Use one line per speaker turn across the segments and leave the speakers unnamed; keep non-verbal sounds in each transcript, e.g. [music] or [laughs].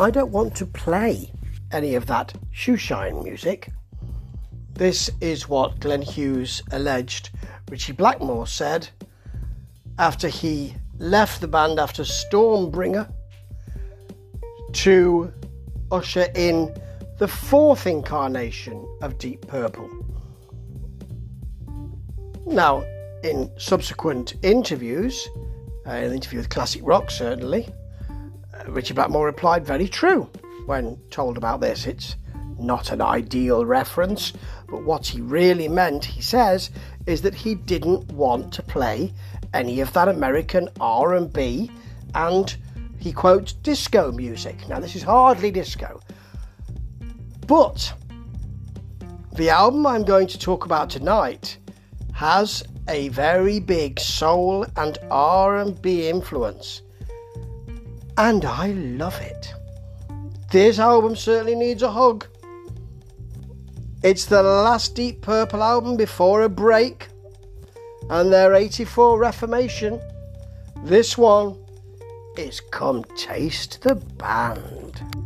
I don't want to play any of that shoeshine music. This is what Glenn Hughes alleged Ritchie Blackmore said after he left the band after Stormbringer to usher in the fourth incarnation of Deep Purple. Now, in subsequent interviews, uh, an interview with Classic Rock certainly, Ritchie Blackmore replied, Very true, when told about this. It's not an ideal reference, but what he really meant, he says, is that he didn't want to play any of that American R&B and he quotes disco music. Now this is hardly disco. But the album I'm going to talk about tonight has a very big soul and R&B influence. And I love it. This album certainly needs a hug. It's the last Deep Purple album before a break and their 84 Reformation. This one is Come Taste the Band.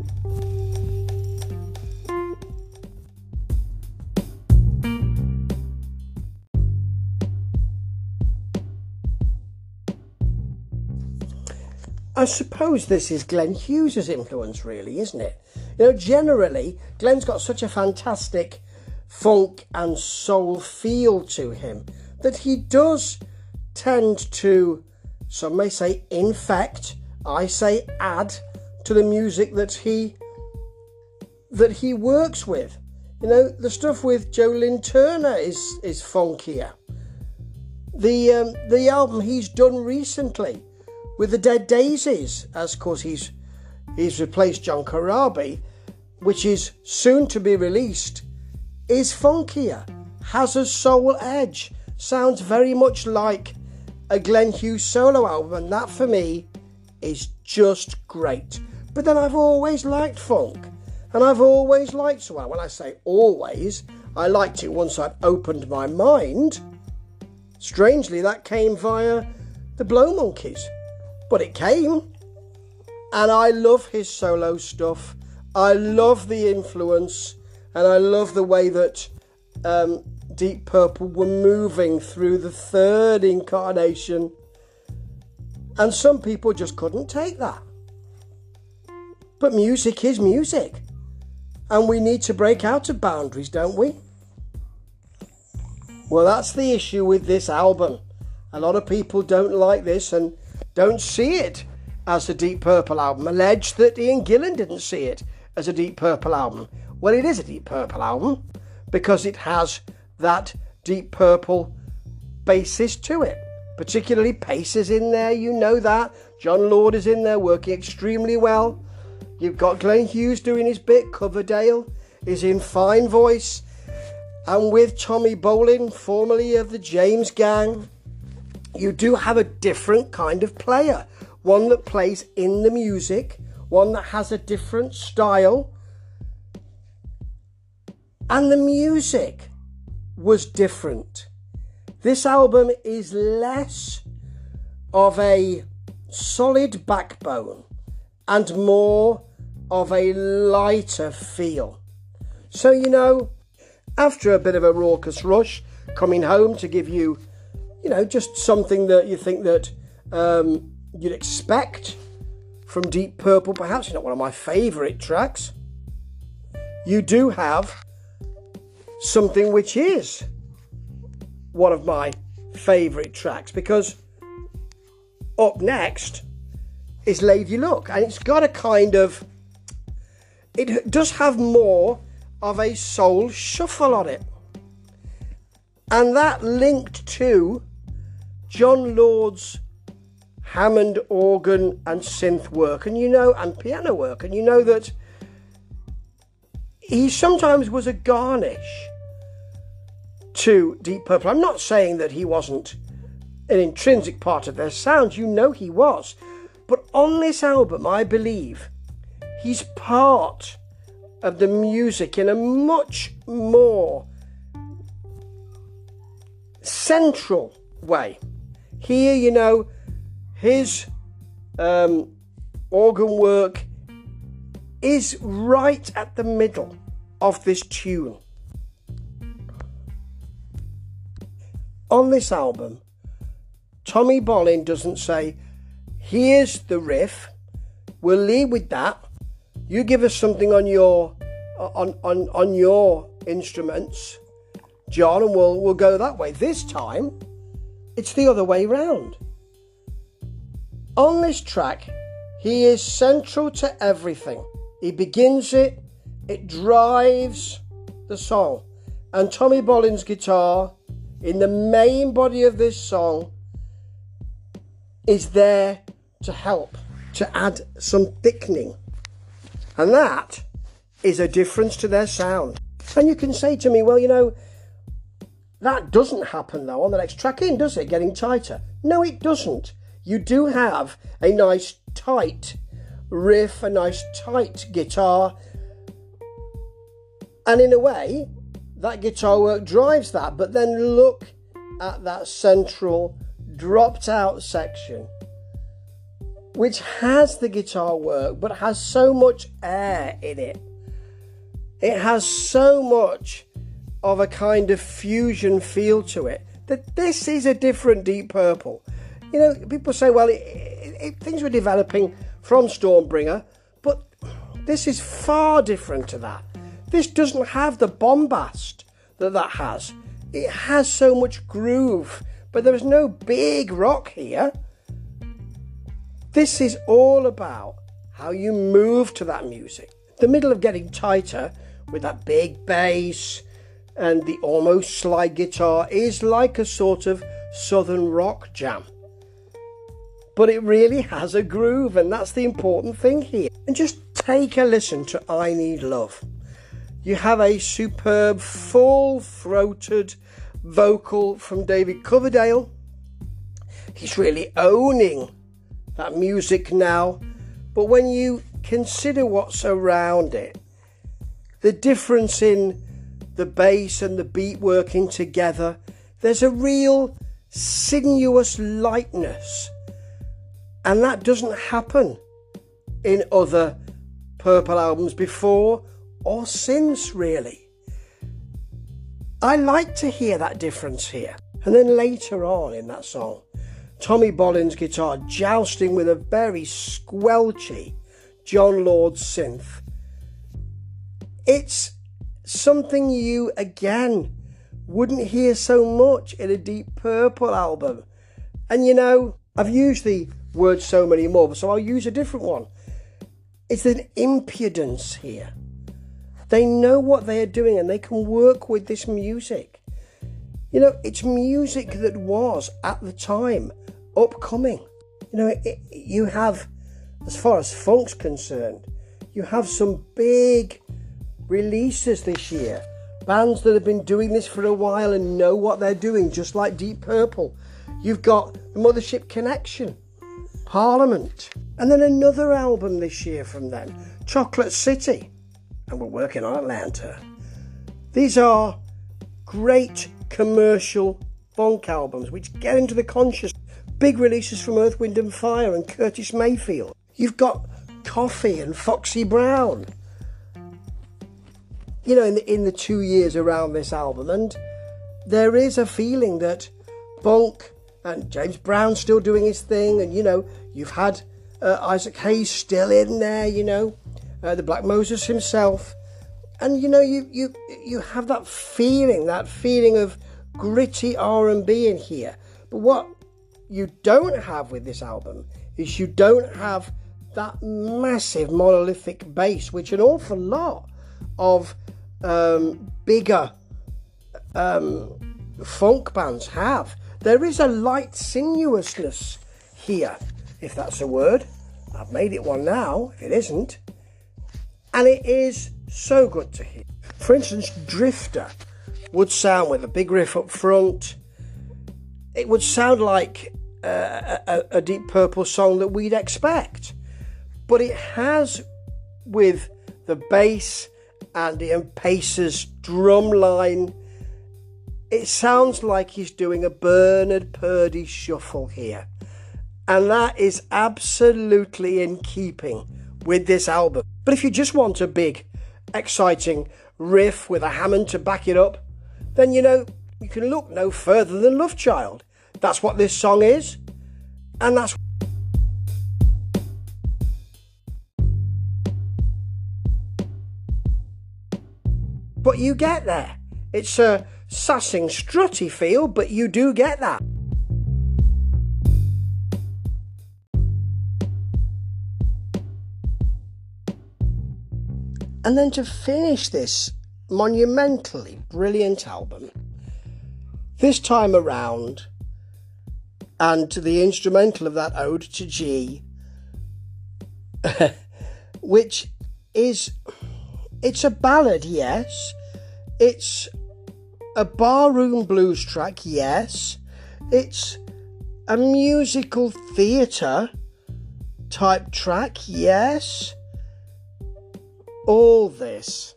I suppose this is Glenn Hughes's influence, really, isn't it? You know, generally, Glenn's got such a fantastic funk and soul feel to him that he does tend to, some may say, infect, I say add to the music that he that he works with. You know, the stuff with Joe Lynn Turner is is funkier. The um, the album he's done recently with the Dead Daisies, as of course he's he's replaced John Corabi, which is soon to be released, is funkier, has a soul edge, sounds very much like a Glenn Hughes solo album, and that for me is just great. But then I've always liked funk, and I've always liked well. When I say always, I liked it once I'd opened my mind. Strangely, that came via the Blow Monkeys but it came. And I love his solo stuff. I love the influence, and I love the way that um, Deep Purple were moving through the third incarnation. And some people just couldn't take that. But music is music. And we need to break out of boundaries, don't we? Well, that's the issue with this album. A lot of people don't like this, and don't see it as a Deep Purple album. Allege that Ian Gillan didn't see it as a Deep Purple album. Well, it is a Deep Purple album because it has that Deep Purple basis to it. Particularly Paice is in there, you know that. Jon Lord is in there working extremely well. You've got Glenn Hughes doing his bit. Coverdale is in fine voice. And with Tommy Bolin, formerly of the James Gang, you do have a different kind of player, one that plays in the music, one that has a different style. And the music was different. This album is less of a solid backbone and more of a lighter feel. So, you know, after a bit of a raucous rush, coming home to give you you know, just something that you think that um, you'd expect from Deep Purple. Perhaps not one of my favourite tracks. You do have something which is one of my favourite tracks because up next is Lady Luck, and it's got a kind of it does have more of a soul shuffle on it, and that linked to Jon Lord's Hammond organ and synth work, and you know, and piano work, and you know that he sometimes was a garnish to Deep Purple. I'm not saying that he wasn't an intrinsic part of their sound, you know he was. But on this album, I believe he's part of the music in a much more central way. Here, you know, his um, organ work is right at the middle of this tune. On this album, Tommy Bolin doesn't say, Here's the riff, we'll lead with that. You give us something on your on, on, on your instruments, John, and we'll we'll go that way. This time it's the other way round. On this track, he is central to everything. He begins it, it drives the song. And Tommy Bolin's guitar in the main body of this song is there to help, to add some thickening. And that is a difference to their sound. And you can say to me, well, you know, that doesn't happen though on the next track in, does it? Getting tighter. No, it doesn't. You do have a nice tight riff, a nice tight guitar. And in a way, that guitar work drives that. But then look at that central dropped out section, which has the guitar work but has so much air in it. It has so much of a kind of fusion feel to it that this is a different Deep Purple. You know, people say, well, it, it, it, things were developing from Stormbringer, but this is far different to that. This doesn't have the bombast that that has. It has so much groove, but there is no big rock here. This is all about how you move to that music. The middle of getting tighter with that big bass and the almost slide guitar is like a sort of southern rock jam. But it really has a groove, and that's the important thing here. And just take a listen to I Need Love. You have a superb, full throated vocal from David Coverdale. He's really owning that music now. But when you consider what's around it, the difference in the bass and the beat working together, there's a real sinuous lightness. And that doesn't happen in other Purple albums before or since, really. I like to hear that difference here. And then later on in that song, Tommy Bolin's guitar jousting with a very squelchy Jon Lord synth it's something you, again, wouldn't hear so much in a Deep Purple album. And you know, I've used the word so many more, so I'll use a different one. It's an impudence here. They know what they are doing and they can work with this music. You know, it's music that was at the time upcoming. You know, it, you have, as far as funk's concerned, you have some big releases this year. Bands that have been doing this for a while and know what they're doing, just like Deep Purple. You've got the Mothership Connection, Parliament, and then another album this year from them, Chocolate City, and we're working on Atlanta. These are great commercial funk albums which get into the conscious. Big releases from Earth, Wind and Fire and Curtis Mayfield. You've got Coffy and Foxy Brown you know, in the, in the two years around this album. And there is a feeling that Bonk and James Brown still doing his thing, and you know, you've had uh, Isaac Hayes still in there, you know, uh, the Black Moses himself, and you know, you you you have that feeling, that feeling of gritty R and B in here. But what you don't have with this album is you don't have that massive monolithic bass, which an awful lot of um, bigger um, funk bands have. There is a light sinuousness here, if that's a word. I've made it one now, if it isn't. And it is so good to hear. For instance, Drifter would sound with a big riff up front. It would sound like uh, a, a Deep Purple song that we'd expect. But it has, with the bass Andy and Paice's drum line. It sounds like he's doing a Bernard Purdie shuffle here. And that is absolutely in keeping with this album. But if you just want a big, exciting riff with a Hammond to back it up, then you know you can look no further than Love Child. That's what this song is, and that's what you get there. It's a sassing, strutty feel, but you do get that. And then to finish this monumentally brilliant album, this time around, and to the instrumental of that ode to G, [laughs] which is it's a ballad, yes. It's a barroom blues track, yes. It's a musical theatre type track, yes. All this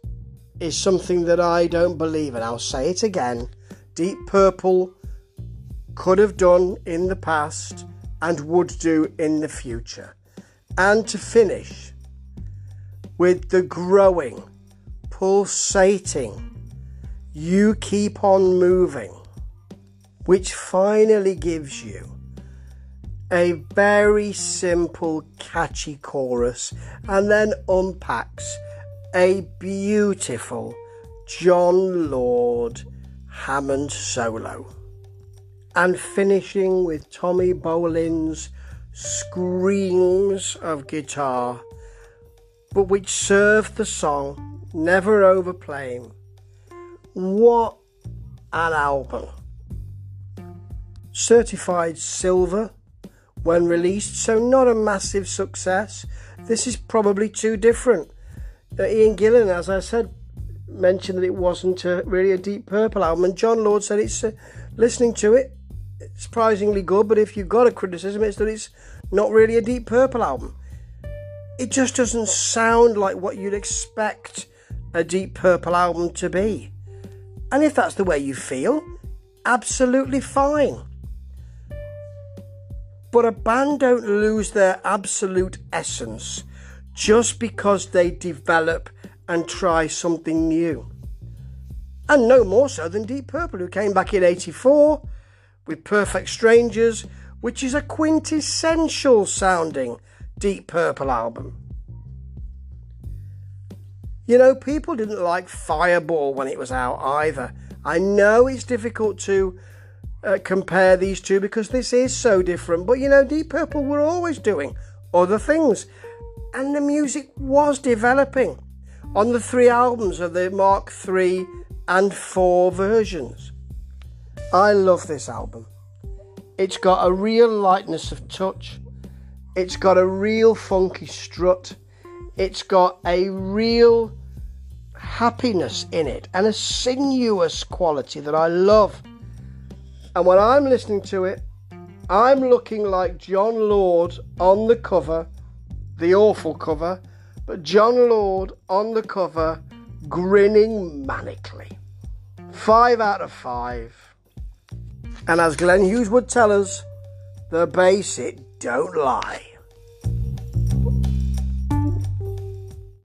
is something that I don't believe, and I'll say it again. Deep Purple could have done in the past and would do in the future. And to finish with the growing, pulsating, you keep on moving, which finally gives you a very simple, catchy chorus and then unpacks a beautiful Jon Lord Hammond solo. And finishing with Tommy Bolin's screams of guitar, but which served the song, never overplaying. What an album! Certified silver when released, so not a massive success. This is probably too different uh, Ian Gillan, as I said, mentioned that it wasn't a, really a Deep Purple album, and Jon Lord said it's uh, listening to it, surprisingly good. But if you've got a criticism, it's that it's not really a Deep Purple album. It just doesn't sound like what you'd expect a Deep Purple album to be. And if that's the way you feel, absolutely fine. But a band don't lose their absolute essence just because they develop and try something new. And no more so than Deep Purple, who came back in 84 with Perfect Strangers, which is a quintessential sounding Deep Purple album. You know, people didn't like Fireball when it was out either. I know it's difficult to uh, compare these two because this is so different, but you know, Deep Purple were always doing other things and the music was developing on the three albums of the Mark III and 4 versions. I love this album. It's got a real lightness of touch. It's got a real funky strut. It's got a real happiness in it and a sinuous quality that I love. And when I'm listening to it, I'm looking like Jon Lord on the cover the awful cover, but Jon Lord on the cover grinning manically. Five out of five. And as Glenn Hughes would tell us, the bass it don't lie.